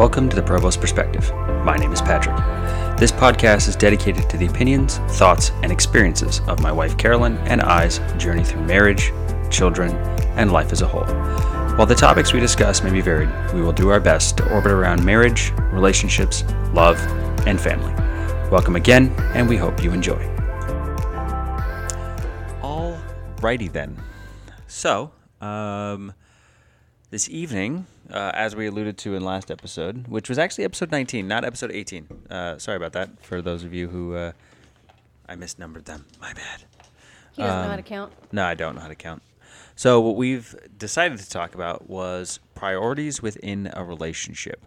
Welcome to the Provost Perspective. My name is Patrick. This podcast is dedicated to the opinions, thoughts, and experiences of my wife Carolyn and I's journey through marriage, children, and life as a whole. While the topics we discuss may be varied, we will do our best to orbit around marriage, relationships, love, and family. Welcome again, and we hope you enjoy. Alrighty then. So, um, this evening, uh, as we alluded to in last episode, which was actually episode 19, not episode 18. Uh, sorry about that for those of you who uh, I misnumbered them. My bad. He doesn't know how Um, to count. No, I don't know how to count. So, what we've decided to talk about was priorities within a relationship.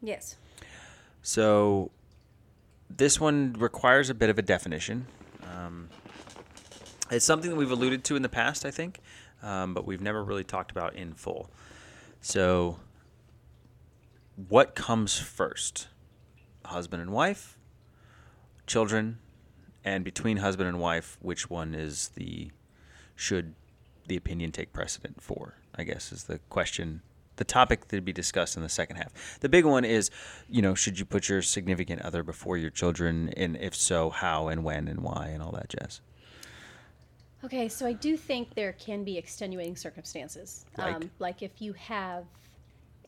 Yes. So, this one requires a bit of a definition. Um, it's something that we've alluded to in the past, I think, um, but we've never really talked about in full. So, what comes first? Husband and wife, children, and between husband and wife, which one is the should the opinion take precedent for? I guess is the question, the topic to be discussed in the second half. The big one is, you know, should you put your significant other before your children, and if so, how and when and why and all that jazz. Okay, so I do think there can be extenuating circumstances. Like? Um, like if you have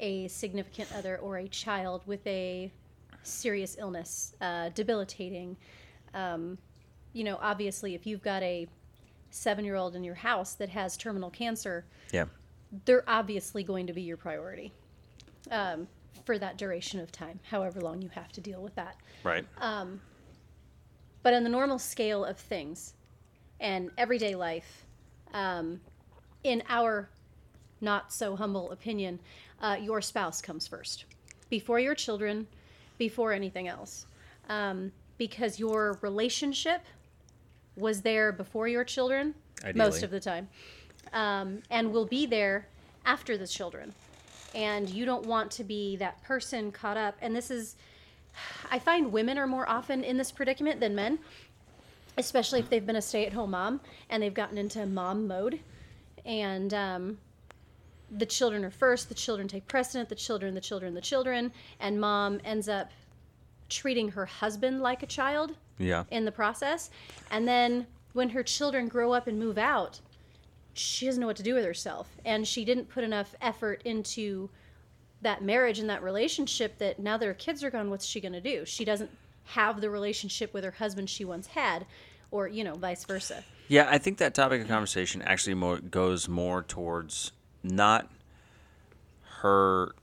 a significant other or a child with a serious illness, uh, debilitating. Um, you know, obviously, if you've got a seven year old in your house that has terminal cancer, Yeah. they're obviously going to be your priority um, for that duration of time, however long you have to deal with that. Right. But on the normal scale of things and everyday life, um, in our not so humble opinion, uh, your spouse comes first before your children, before anything else. Um, because your relationship was there before your children, Ideally. most of the time, um, and will be there after the children. And you don't want to be that person caught up. And this is, I find women are more often in this predicament than men, especially if they've been a stay at home mom and they've gotten into mom mode. And um, the children are first, the children take precedent, the children, the children, the children, and mom ends up treating her husband like a child Yeah. in the process. And then when her children grow up and move out, she doesn't know what to do with herself. And she didn't put enough effort into that marriage and that relationship that now that her kids are gone, what's she going to do? She doesn't have the relationship with her husband she once had, or, you know, vice versa. Yeah, I think that topic of conversation actually more goes more towards not her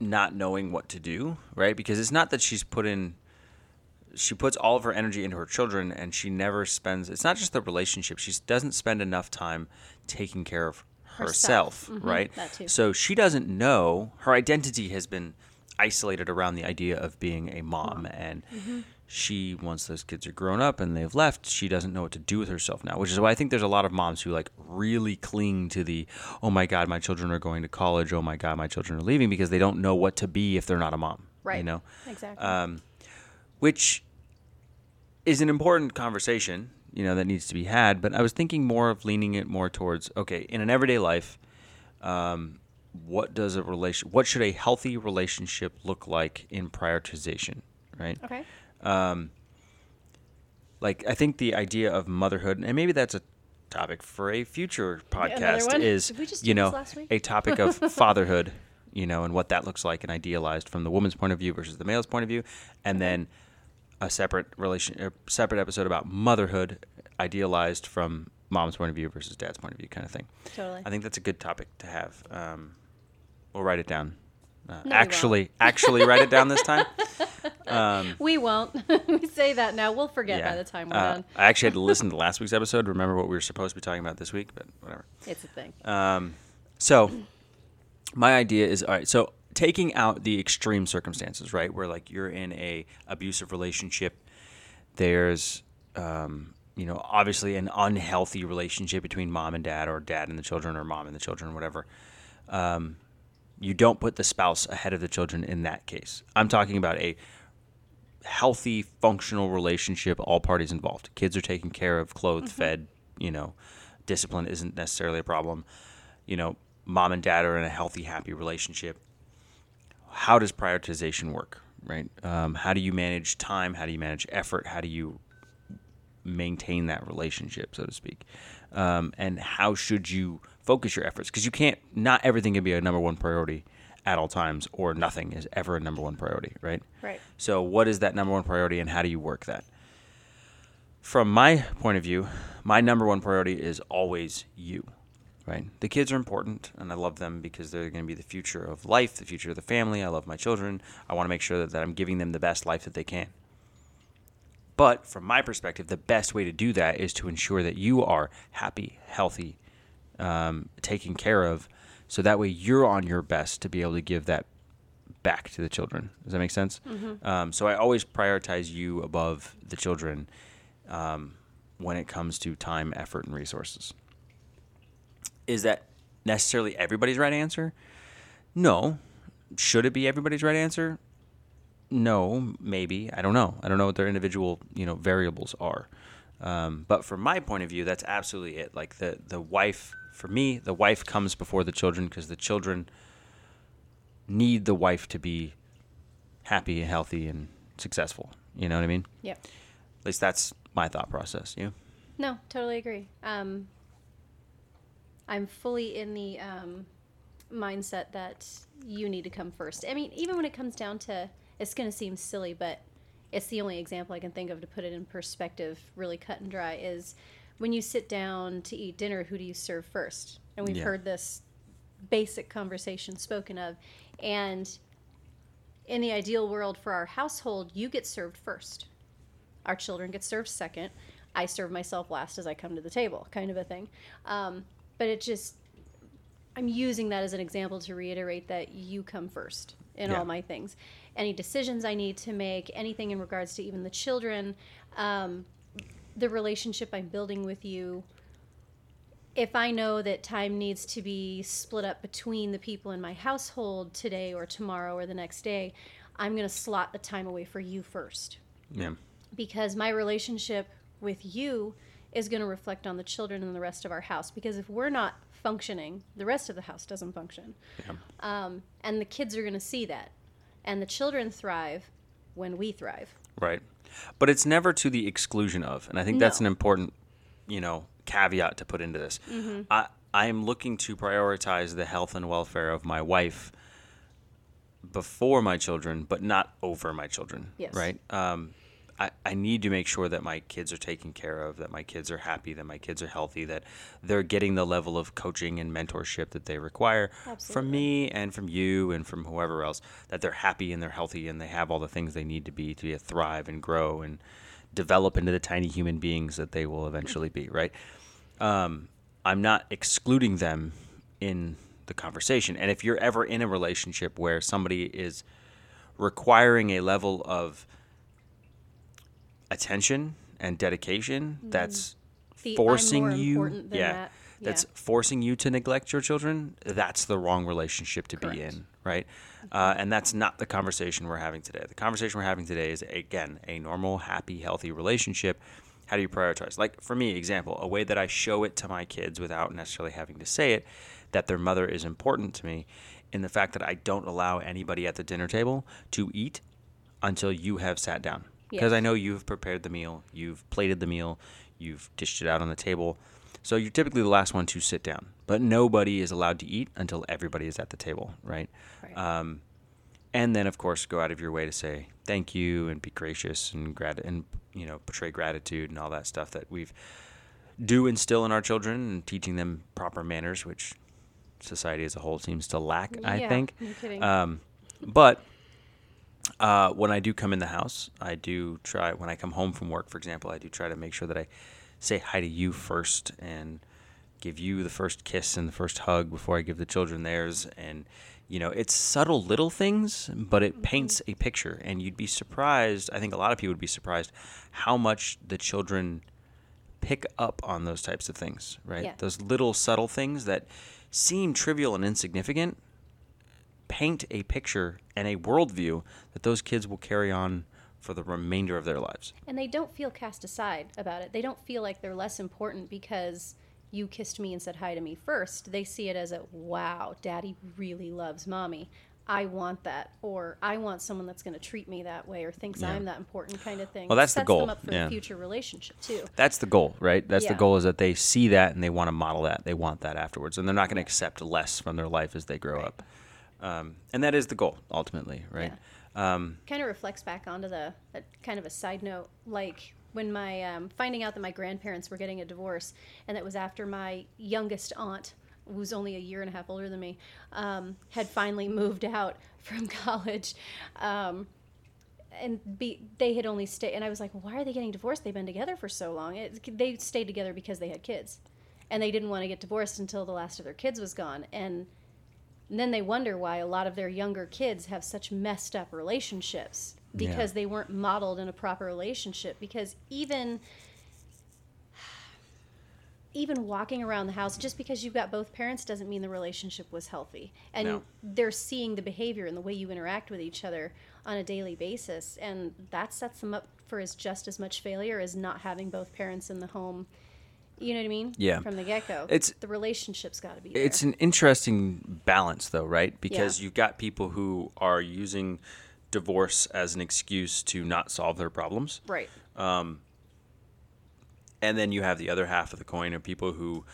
not knowing what to do, right? Because it's not that she's put in she puts all of her energy into her children and she never spends it's not just the relationship. She doesn't spend enough time taking care of herself, Herself. Mhm, right? So she doesn't know her identity has been isolated around the idea of being a mom and Mm-hmm. she once those kids are grown up and they've left she doesn't know what to do with herself now which is why i think there's a lot of moms who like really cling to the oh my god my children are going to college oh my god my children are leaving because they don't know what to be if they're not a mom Right. you know Exactly. um, which is an important conversation, you know, that needs to be had. But I was thinking more of leaning it more towards okay, in an everyday life, um, what does a relation, what should a healthy relationship look like in prioritization, right? okay. Like I think the idea of motherhood, and maybe that's a topic for a future podcast, one? is Did we just you know this last week? a topic of fatherhood, you know, and what that looks like and idealized from the woman's point of view versus the male's point of view, and then a separate relation, a separate episode about motherhood, idealized from mom's point of view versus dad's point of view, kind of thing. Totally. I think that's a good topic to have. Um, we'll write it down. Uh, won't. actually, actually, write it down this time. We won't. we say that now. We'll forget by the time we're Uh, done. I actually had to listen to last week's episode. to Remember what we were supposed to be talking about this week, but whatever. It's a thing. Um, so, my idea is all right. So, taking out the extreme circumstances, right, where like you're in a abusive relationship, there's, um, you know, obviously an unhealthy relationship between mom and dad, or dad and the children, or mom and the children, whatever. Um, you don't put the spouse ahead of the children in that case. I'm talking about a healthy, functional relationship, all parties involved. Kids are taken care of, clothed, fed, you know, discipline isn't necessarily a problem. You know, mom and dad are in a healthy, happy relationship. how does prioritization work, right? Um, how do you manage time? How do you manage effort? How do you maintain that relationship, so to speak? Um, and how should you focus your efforts? Because you can't, not everything can be a number one priority at all times, or nothing is ever a number one priority, right? Right. So, what is that number one priority, and how do you work that? From my point of view, my number one priority is always you, right? The kids are important, and I love them because they're going to be the future of life, the future of the family. I love my children. I want to make sure that, that I'm giving them the best life that they can. But from my perspective, the best way to do that is to ensure that you are happy, healthy, um, taken care of, so that way you're on your best to be able to give that back to the children. Does that make sense? Um, so I always prioritize you above the children um, when it comes to time, effort, and resources. Is that necessarily everybody's right answer? No. Should it be everybody's right answer? No, maybe. I don't know. I don't know what their individual, you know, variables are. Um, but from my point of view, that's absolutely it. Like the the wife, for me, the wife comes before the children because the children need the wife to be happy and healthy and successful. You know what I mean? Yep. At least that's my thought process. You? No, totally agree. Um, I'm fully in the um, mindset that you need to come first. I mean, even when it comes down to, it's going to seem silly, but it's the only example I can think of to put it in perspective, really cut and dry, is when you sit down to eat dinner, who do you serve first? And we've Yeah. heard this basic conversation spoken of. And in the ideal world for our household, you get served first. Our children get served second. I serve myself last as I come to the table, kind of a thing. Um, but it just, I'm using that as an example to reiterate that you come first in Yeah. all my things. Any decisions I need to make, anything in regards to even the children, um, the relationship I'm building with you. If I know that time needs to be split up between the people in my household today or tomorrow or the next day, I'm going to slot the time away for you first Yeah. because my relationship with you is going to reflect on the children and the rest of our house. Because if we're not functioning, the rest of the house doesn't function. Yeah. Um, and the kids are going to see that. And the children thrive when we thrive. Right. But it's never to the exclusion of, and I think that's No. an important, you know, caveat to put into this. I I am looking to prioritize the health and welfare of my wife before my children, but not over my children. Yes. Right. Um, I, I need to make sure that my kids are taken care of, that my kids are happy, that my kids are healthy, that they're getting the level of coaching and mentorship that they require from me and from you and from whoever else, that they're happy and they're healthy and they have all the things they need to be to thrive and grow and develop into the tiny human beings that they will eventually be, right? Um, I'm not excluding them in the conversation. And if you're ever in a relationship where somebody is requiring a level of attention and dedication that's Mm-hmm. The forcing you yeah, that. that's Yeah. forcing you to neglect your children that's the wrong relationship to be in right? Uh, and that's not the conversation we're having today. The conversation we're having today is again a normal happy healthy relationship. How do you prioritize? Like for me example a way that i show it to my kids without necessarily having to say it that their mother is important to me in the fact that i don't allow anybody at the dinner table to eat until you have sat down because Yes. I know you've prepared the meal, you've plated the meal, you've dished it out on the table. So you're typically the last one to sit down, but nobody is allowed to eat until everybody is at the table, right? Right. Um, and then of course go out of your way to say thank you and be gracious and grat- and you know portray gratitude and all that stuff that we've do instill in our children and teaching them proper manners, which society as a whole seems to lack. I Yeah, think. no kidding. Um, but uh, when I do come in the house, I do try, when I come home from work, for example, I do try to make sure that I say hi to you first and give you the first kiss and the first hug before I give the children theirs. And, you know, it's subtle little things, but it paints a picture. And you'd be surprised, I think a lot of people would be surprised how much the children pick up on those types of things, right? Yeah. Those little subtle things that seem trivial and insignificant paint a picture and a worldview that those kids will carry on for the remainder of their lives. and they don't feel cast aside about it. They don't feel like they're less important because you kissed me and said hi to me first. They see it as a wow, daddy really loves mommy. I want that, or I want someone that's going to treat me that way, or thinks Yeah. I'm that important, kind of thing. Well, that's the Sets goal, Them up for yeah. the future relationship too. That's the goal, right? That's the goal is that they see that and they want to model that. They want that afterwards, and they're not going to accept less from their life as they grow Right. up. Um, and that is the goal ultimately, right? Um, kind of reflects back onto the kind of a side note like when my um, finding out that my grandparents were getting a divorce and that was after my youngest aunt who's only a year and a half older than me um, had finally moved out from college um, and be, they had only stayed and i was like why are they getting divorced? They've been together for so long. It, they stayed together because they had kids and they didn't want to get divorced until the last of their kids was gone and and then they wonder why a lot of their younger kids have such messed up relationships Yeah. because they weren't modeled in a proper relationship. Because even even walking around the house, just because you've got both parents doesn't mean the relationship was healthy. And No. they're seeing the behavior and the way you interact with each other on a daily basis, and that sets them up for as just as much failure as not having both parents in the home. You know what I mean? Yeah. From the get go, It's- the relationship's got to be. There. It's an interesting balance, though, right? Because Yeah. you've got people who are using divorce as an excuse to not solve their problems. right. And then you have the other half of the coin of people who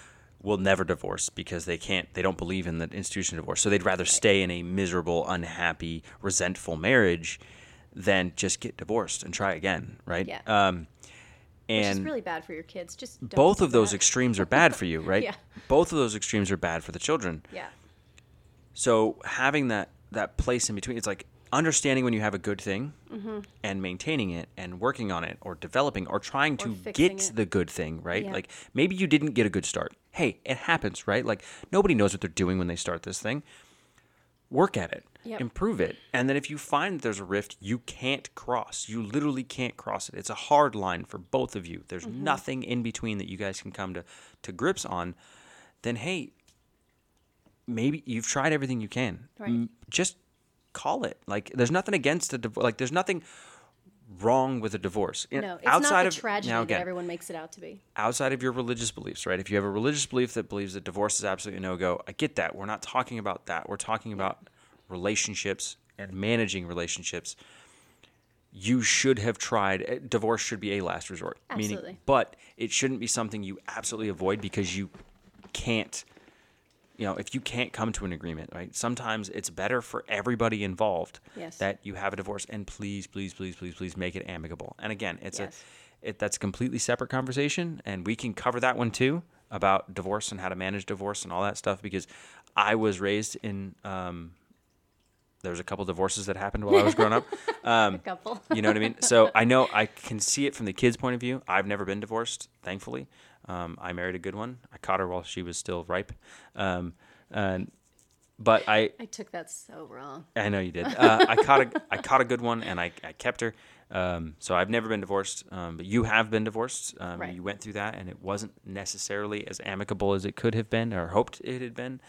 will never divorce because they can't, they don't believe in the institution of divorce. So they'd rather stay in a miserable, unhappy, resentful marriage than just get divorced and try again, right? Yeah. Um, and is really bad for your kids. Just don't both of those that. extremes are bad for you, right? Yeah. Both of those extremes are bad for the children. Yeah. So having that that place in between, it's like understanding when you have a good thing Mm-hmm. and maintaining it and working on it or developing or trying to get it. the good thing, right? Yeah. Like maybe you didn't get a good start. Hey, it happens, right? Like nobody knows what they're doing when they start this thing. Work at it. Yep. Improve it. And then if you find that there's a rift you can't cross, you literally can't cross it. It's a hard line for both of you. There's Mm-hmm. nothing in between that you guys can come to, to grips on. Then hey, maybe you've tried everything you can. Right. Just call it. Like there's nothing against a divorce. Like there's nothing wrong with a divorce. No, it's not the of tragedy now that again, everyone makes it out to be. outside of your religious beliefs, right? If you have a religious belief that believes that divorce is absolutely no go, I get that. We're not talking about that. We're talking about relationships and managing relationships. You should have tried. eh, Divorce should be a last resort. Meaning, but it shouldn't be something you absolutely avoid because you can't. You know, if you can't come to an agreement, right? Sometimes it's better for everybody involved Yes. that you have a divorce, and please, please, please, please, please make it amicable. And again, it's Yes. a it, that's a completely separate conversation, and we can cover that one too about divorce and how to manage divorce and all that stuff. Because I was raised in um, there was a couple divorces that happened while I was growing up. Um, A couple. you know what I mean? So I know I can see it from the kid's point of view. I've never been divorced, thankfully. Um, I married a good one. I caught her while she was still ripe. Um, and, but I, I took that so wrong. I know you did. Uh, I caught a I caught a good one, and I, I kept her. Um, so I've never been divorced, um, but you have been divorced. Um, Right. You went through that, and it wasn't necessarily as amicable as it could have been or hoped it had been.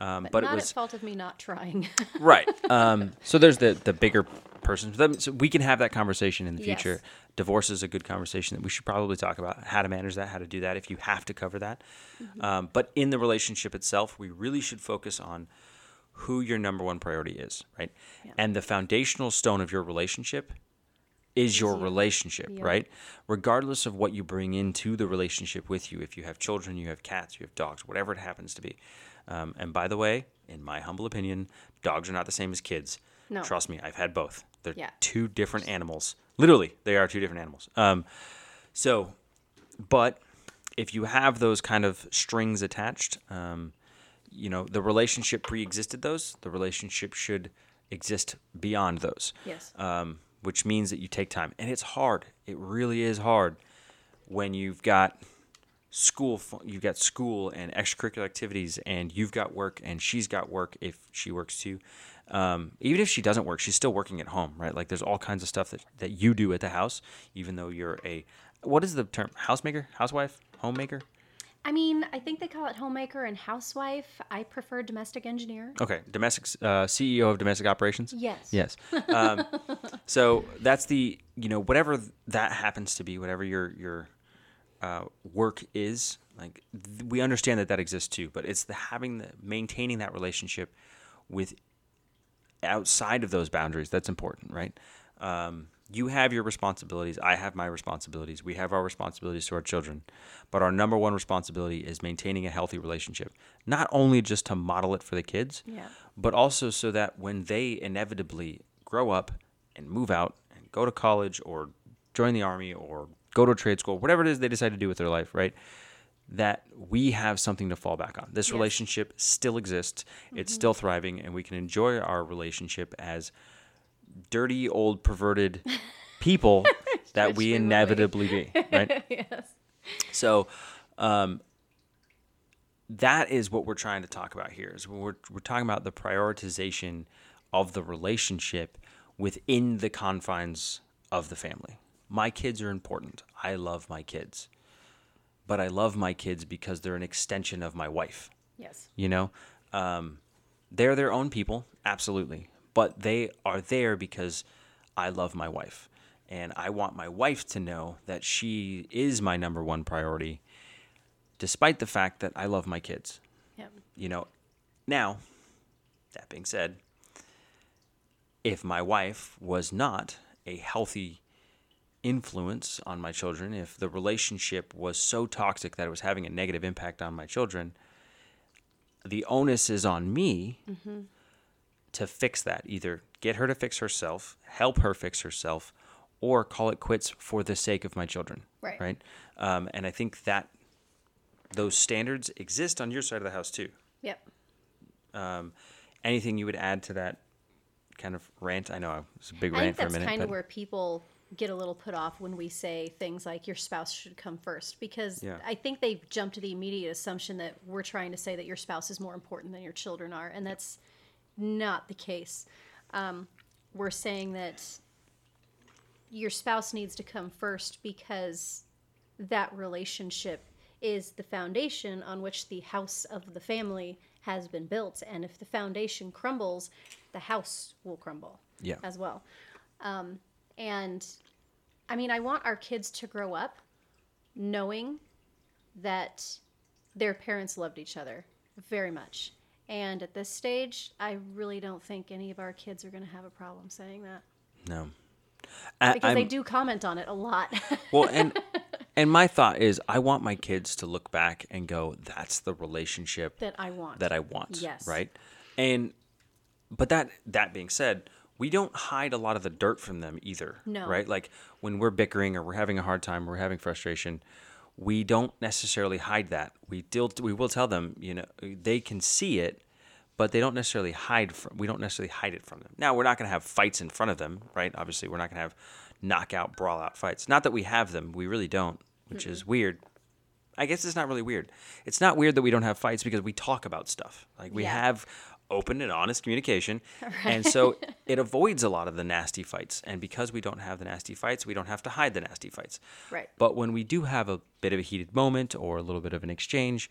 Um, but, But, it not was fault of me not trying. right. Um, so there's the the bigger person. So we can have that conversation in the Yes. future. Divorce is a good conversation that we should probably talk about how to manage that, how to do that if you have to cover that. Mm-hmm. Um, but in the relationship itself, we really should focus on who your number one priority is, right? Yeah. And the foundational stone of your relationship is your you. relationship, Yeah. right? Regardless of what you bring into the relationship with you, if you have children, you have cats, you have dogs, whatever it happens to be. Um, and by the way, in my humble opinion, dogs are not the same as kids. No. Trust me, I've had both. They're Yeah. two different animals. Literally, they are two different animals. Um, so, but if you have those kind of strings attached, um, you know, the relationship pre-existed those. The relationship should exist beyond those. yes. Um, which means that you take time, and it's hard. It really is hard when you've got school, you've got school and extracurricular activities, and you've got work, and she's got work if she works too. Um, even if she doesn't work, she's still working at home, right? Like there's all kinds of stuff that, that you do at the house, even though you're a what is the term? Housemaker, housewife, homemaker. I mean, I think they call it homemaker and housewife. I prefer domestic engineer. Okay, domestic uh, CEO of domestic operations. Yes. Yes. Um, so that's the you know whatever that happens to be, whatever your your uh, work is. Like th- we understand that that exists too, but it's the having the maintaining that relationship with outside of those boundaries, that's important, right? Um, you have your responsibilities. I have my responsibilities. We have our responsibilities to our children. But our number one responsibility is maintaining a healthy relationship, not only just to model it for the kids, Yeah. but also so that when they inevitably grow up and move out and go to college or join the army or go to a trade school, whatever it is they decide to do with their life, right? That we have something to fall back on. This Yes. relationship still exists, it's still thriving, and we can enjoy our relationship as dirty, old, perverted people that we we will be. inevitably be, right? yes. So, um, that is what we're trying to talk about here. Is we're we're talking about the prioritization of the relationship within the confines of the family. My kids are important. I love my kids, but I love my kids because they're an extension of my wife. Yes. You know, um, they're their own people, absolutely, but they are there because I love my wife, and I want my wife to know that she is my number one priority, despite the fact that I love my kids. Yep. You know, now, that being said, if my wife was not a healthy influence on my children, if the relationship was so toxic that it was having a negative impact on my children, the onus is on me to fix that. Either get her to fix herself, help her fix herself, or call it quits for the sake of my children. Right. Right. Um, and I think that those standards exist on your side of the house too. Yep. Um, anything you would add to that kind of rant? I know it's a big I think rant for a minute. that's kind of where people get a little put off when we say things like your spouse should come first because Yeah. I think they jump to the immediate assumption that we're trying to say that your spouse is more important than your children are, and that's not the case. Um, we're saying that your spouse needs to come first because that relationship is the foundation on which the house of the family has been built. And if the foundation crumbles, the house will crumble Yeah. as well. Um, and I mean, I want our kids to grow up knowing that their parents loved each other very much. And at this stage, I really don't think any of our kids are going to have a problem saying that no. I, because they I'm- do comment on it a lot. Well, and and my thought is, I want my kids to look back and go, "That's the relationship that I want. that I want." Yes. Right. And but that that being said, we don't hide a lot of the dirt from them either. No. Right. Like when we're bickering or we're having a hard time, or we're having frustration. We don't necessarily hide that. We still we will tell them, you know, they can see it, but they don't necessarily hide from. We don't necessarily hide it from them. Now we're not going to have fights in front of them, right? Obviously, we're not going to have knockout, brawl out fights. Not that we have them. We really don't, which is weird. I guess it's not really weird. It's not weird that we don't have fights because we talk about stuff. Like we Yeah. have open and honest communication. And so it avoids a lot of the nasty fights. And because we don't have the nasty fights, we don't have to hide the nasty fights. Right. But when we do have a bit of a heated moment or a little bit of an exchange,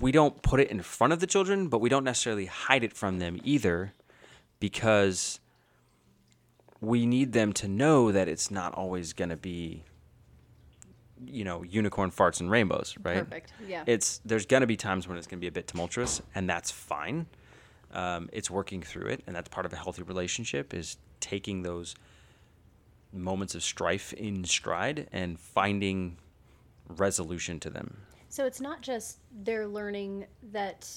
we don't put it in front of the children, but we don't necessarily hide it from them either because we need them to know that it's not always going to be you know unicorn farts and rainbows right Perfect. Yeah. it's there's going to be times when it's going to be a bit tumultuous and that's fine um, it's working through it and that's part of a healthy relationship is taking those moments of strife in stride and finding resolution to them So it's not just they're learning that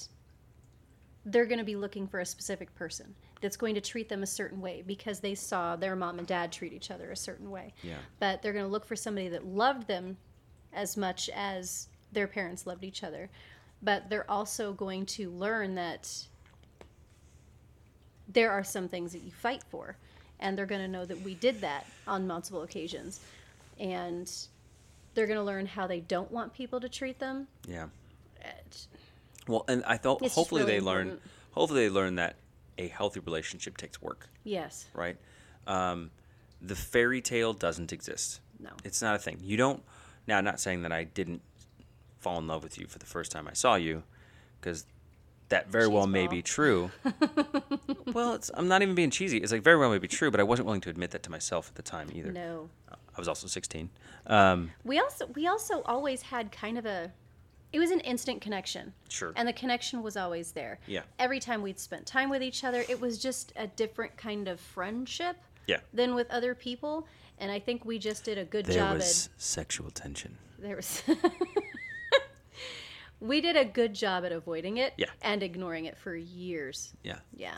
they're going to be looking for a specific person that's going to treat them a certain way because they saw their mom and dad treat each other a certain way. Yeah. But they're going to look for somebody that loved them as much as their parents loved each other. But they're also going to learn that there are some things that you fight for. And they're going to know that we did that on multiple occasions. And they're going to learn how they don't want people to treat them. yeah well and i thought It's hopefully really they learn important. hopefully they learn that a healthy relationship takes work Yes. right? Um, the fairy tale doesn't exist. No. It's not a thing. You don't. Now, I'm not saying that I didn't fall in love with you for the first time I saw you, because that very well may be true. well, it's, I'm not even being cheesy. It's like very well may be true, but I wasn't willing to admit that to myself at the time either. No. I was also 16. Um, We also we also always had kind of a it was an instant connection. Sure. And the connection was always there. Yeah. Every time we'd spent time with each other, it was just a different kind of friendship Yeah. than with other people. And I think we just did a good There job was sexual tension. there was we did a good job at avoiding it Yeah. and ignoring it for years. Yeah. Yeah.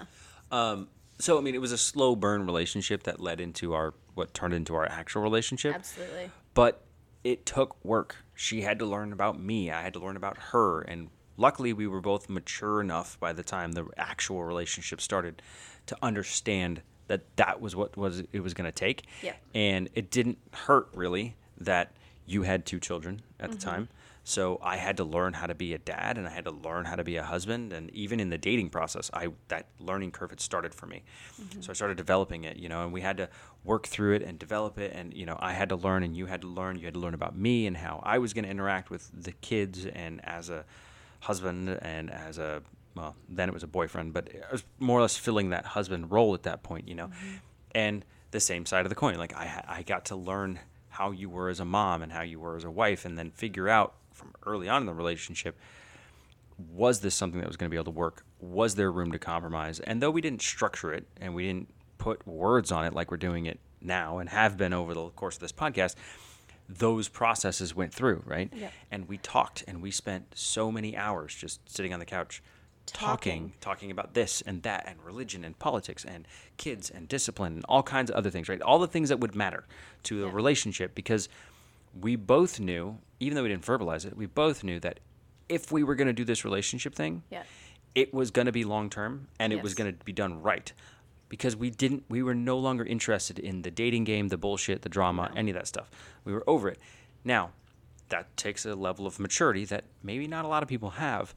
Um, so I mean, it was a slow burn relationship that led into our what turned into our actual relationship. Absolutely. But it took work. She had to learn about me. I had to learn about her, and luckily, we were both mature enough by the time the actual relationship started to understand that that was what was it was going to take. Yeah. And it didn't hurt really that you had two children at the mm-hmm. time. So I had to learn how to be a dad and I had to learn how to be a husband and even in the dating process I that learning curve had started for me. Mm-hmm. So I started developing it, you know, and we had to work through it and develop it and you know, I had to learn and you had to learn, you had to learn about me and how I was going to interact with the kids and as a husband and as a well, then it was a boyfriend, but I was more or less filling that husband role at that point, you know. Mm-hmm. And the same side of the coin, like I I got to learn how you were as a mom and how you were as a wife and then figure out from early on in the relationship was this something that was going to be able to work? Was there room to compromise? And though we didn't structure it and we didn't put words on it like we're doing it now and have been over the course of this podcast, those processes went through, right? Yep. And we talked and we spent so many hours just sitting on the couch talking, talking about this and that and religion and politics and kids and discipline and all kinds of other things, right? All the things that would matter to a Yeah. relationship because we both knew, even though we didn't verbalize it, we both knew that if we were going to do this relationship thing, Yeah. it was going to be long term and it was going to be done right. Because we didn't we were no longer interested in the dating game the bullshit the drama any of that stuff. We were over it. Now that takes a level of maturity that maybe not a lot of people have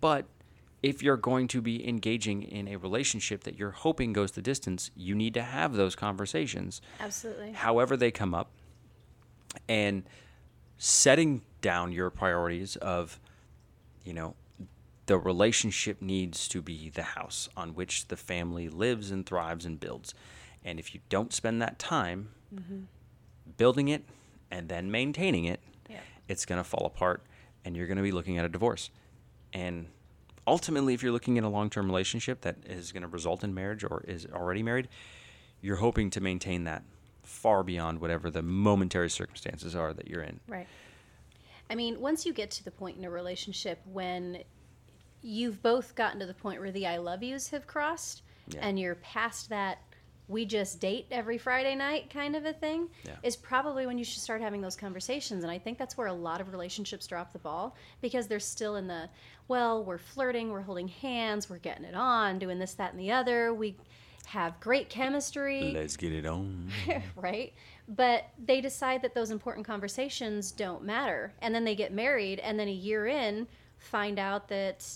but if you're going to be engaging in a relationship that you're hoping goes the distance you need to have those conversations. Absolutely. however they come up. And setting down your priorities of you know the relationship needs to be the house on which the family lives and thrives and builds. And if you don't spend that time mm-hmm. building it and then maintaining it Yeah. it's going to fall apart and you're going to be looking at a divorce. And ultimately if you're looking at a long-term relationship that is going to result in marriage or is already married you're hoping to maintain that far beyond whatever the momentary circumstances are that you're in Right. I mean, once you get to the point in a relationship when you've both gotten to the point where the I love yous have crossed Yeah. and you're past that we just date every Friday night kind of a thing Yeah. is probably when you should start having those conversations and I think that's where a lot of relationships drop the ball because they're still in the well, we're flirting, we're holding hands, we're getting it on, doing this that and the other. We have great chemistry let's get it on right? But they decide that those important conversations don't matter. And then they get married, and then a year in, find out that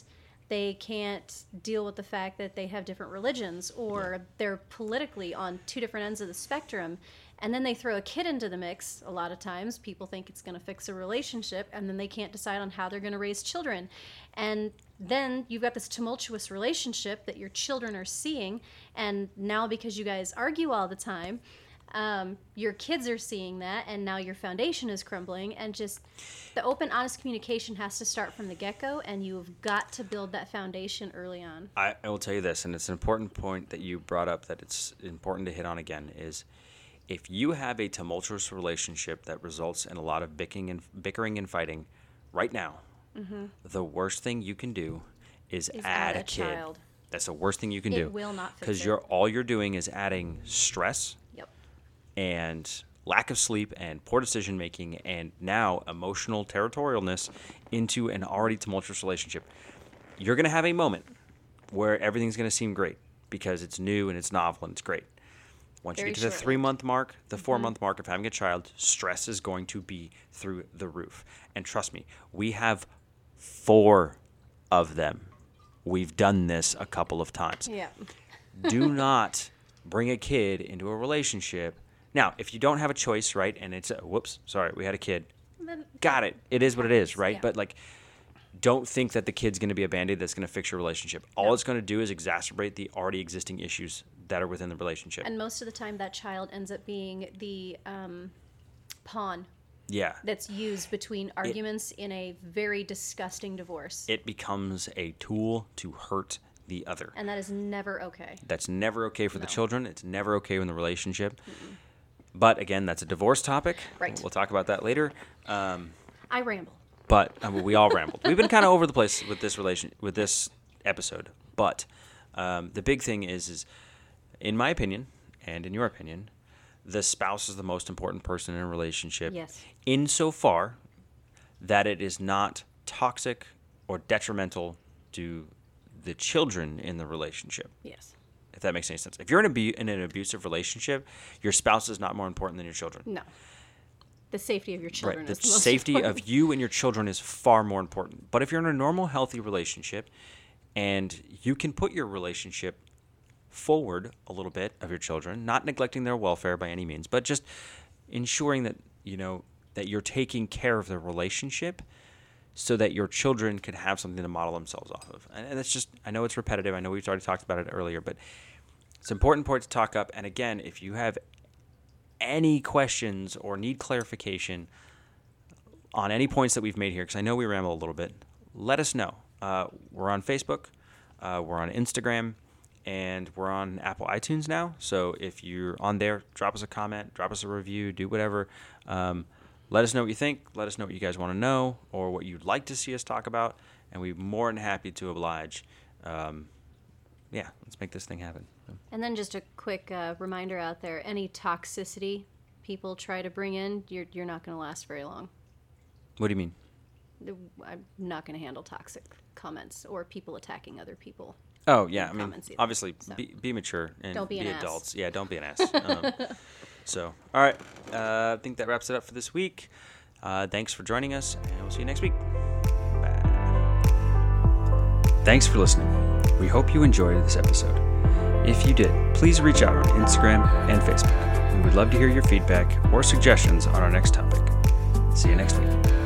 they can't deal with the fact that they have different religions or they're politically on two different ends of the spectrum. And then they throw a kid into the mix. A lot of times, people think it's going to fix a relationship, and then they can't decide on how they're going to raise children. And then you've got this tumultuous relationship that your children are seeing. And now, because you guys argue all the time, um, your kids are seeing that, and now your foundation is crumbling. And just the open, honest communication has to start from the get go, and you've got to build that foundation early on. I, I will tell you this, and it's an important point that you brought up that it's important to hit on again is if you have a tumultuous relationship that results in a lot of bickering and bickering and fighting right now, the worst thing you can do is, Mm-hmm. Is add, add a, a kid. child. That's the worst thing you can It do. will not because you're all you're doing is adding stress Yep. and lack of sleep and poor decision making and now emotional territorialness into an already tumultuous relationship. You're going to have a moment where everything's going to seem great because it's new and it's novel and it's great. Once Very you get to the three month mark, the 4 month mark of having a child, stress is going to be through the roof. And trust me, we have four of them. We've done this a couple of times Yeah. do not bring a kid into a relationship. Now, if you don't have a choice, right, and it's a, whoops, sorry, we had a kid. Got it. It is what it is, right? Yeah. But like, don't think that the kid's going to be a band-aid that's going to fix your relationship. All No. it's going to do is exacerbate the already existing issues that are within the relationship. And most of the time, that child ends up being the um, pawn Yeah. that's used between arguments in a very disgusting divorce. It becomes a tool to hurt the other. and that is never okay. That's never okay for the children. It's never okay in the relationship. But again, that's a divorce topic. Right. We'll talk about that later. Um, I ramble. But I mean, we all rambled. We've been kind of over the place with this relation with this episode. But um, the big thing is, is in my opinion, and in your opinion, the spouse is the most important person in a relationship. Yes. Insofar that it is not toxic or detrimental to the children in the relationship. Yes. If that makes any sense. If you're in, abu- in an abusive relationship, your spouse is not more important than your children. No. The safety of your children Right. is The the safety important. of you and your children is far more important. But if you're in a normal, healthy relationship and you can put your relationship forward a little bit of your children, not neglecting their welfare by any means, but just ensuring that, you know, that you're taking care of the relationship so that your children can have something to model themselves off of. And, and it's just, I know it's repetitive. I know we've already talked about it earlier, but it's an important point to talk up. And again, if you have any questions or need clarification on any points that we've made here, because I know we ramble a little bit, let us know. Uh, we're on Facebook, uh, we're on Instagram, and we're on Apple iTunes now. So if you're on there, drop us a comment, drop us a review, do whatever. Um, let us know what you think. Let us know what you guys want to know or what you'd like to see us talk about, and we're more than happy to oblige. Um, yeah, let's make this thing happen. And then just a quick uh, reminder out there: any toxicity people try to bring in, you're you're not going to last very long. What do you mean? I'm not going to handle toxic comments or people attacking other people. Oh yeah, I mean, either, obviously, so. be, be mature and Don't be an ass. adults. Yeah, don't be an ass. Um, so, all right, uh, I think that wraps it up for this week. Uh, thanks for joining us, and we'll see you next week. Bye. Thanks for listening. We hope you enjoyed this episode. If you did, please reach out on Instagram and Facebook. We would love to hear your feedback or suggestions on our next topic. See you next week.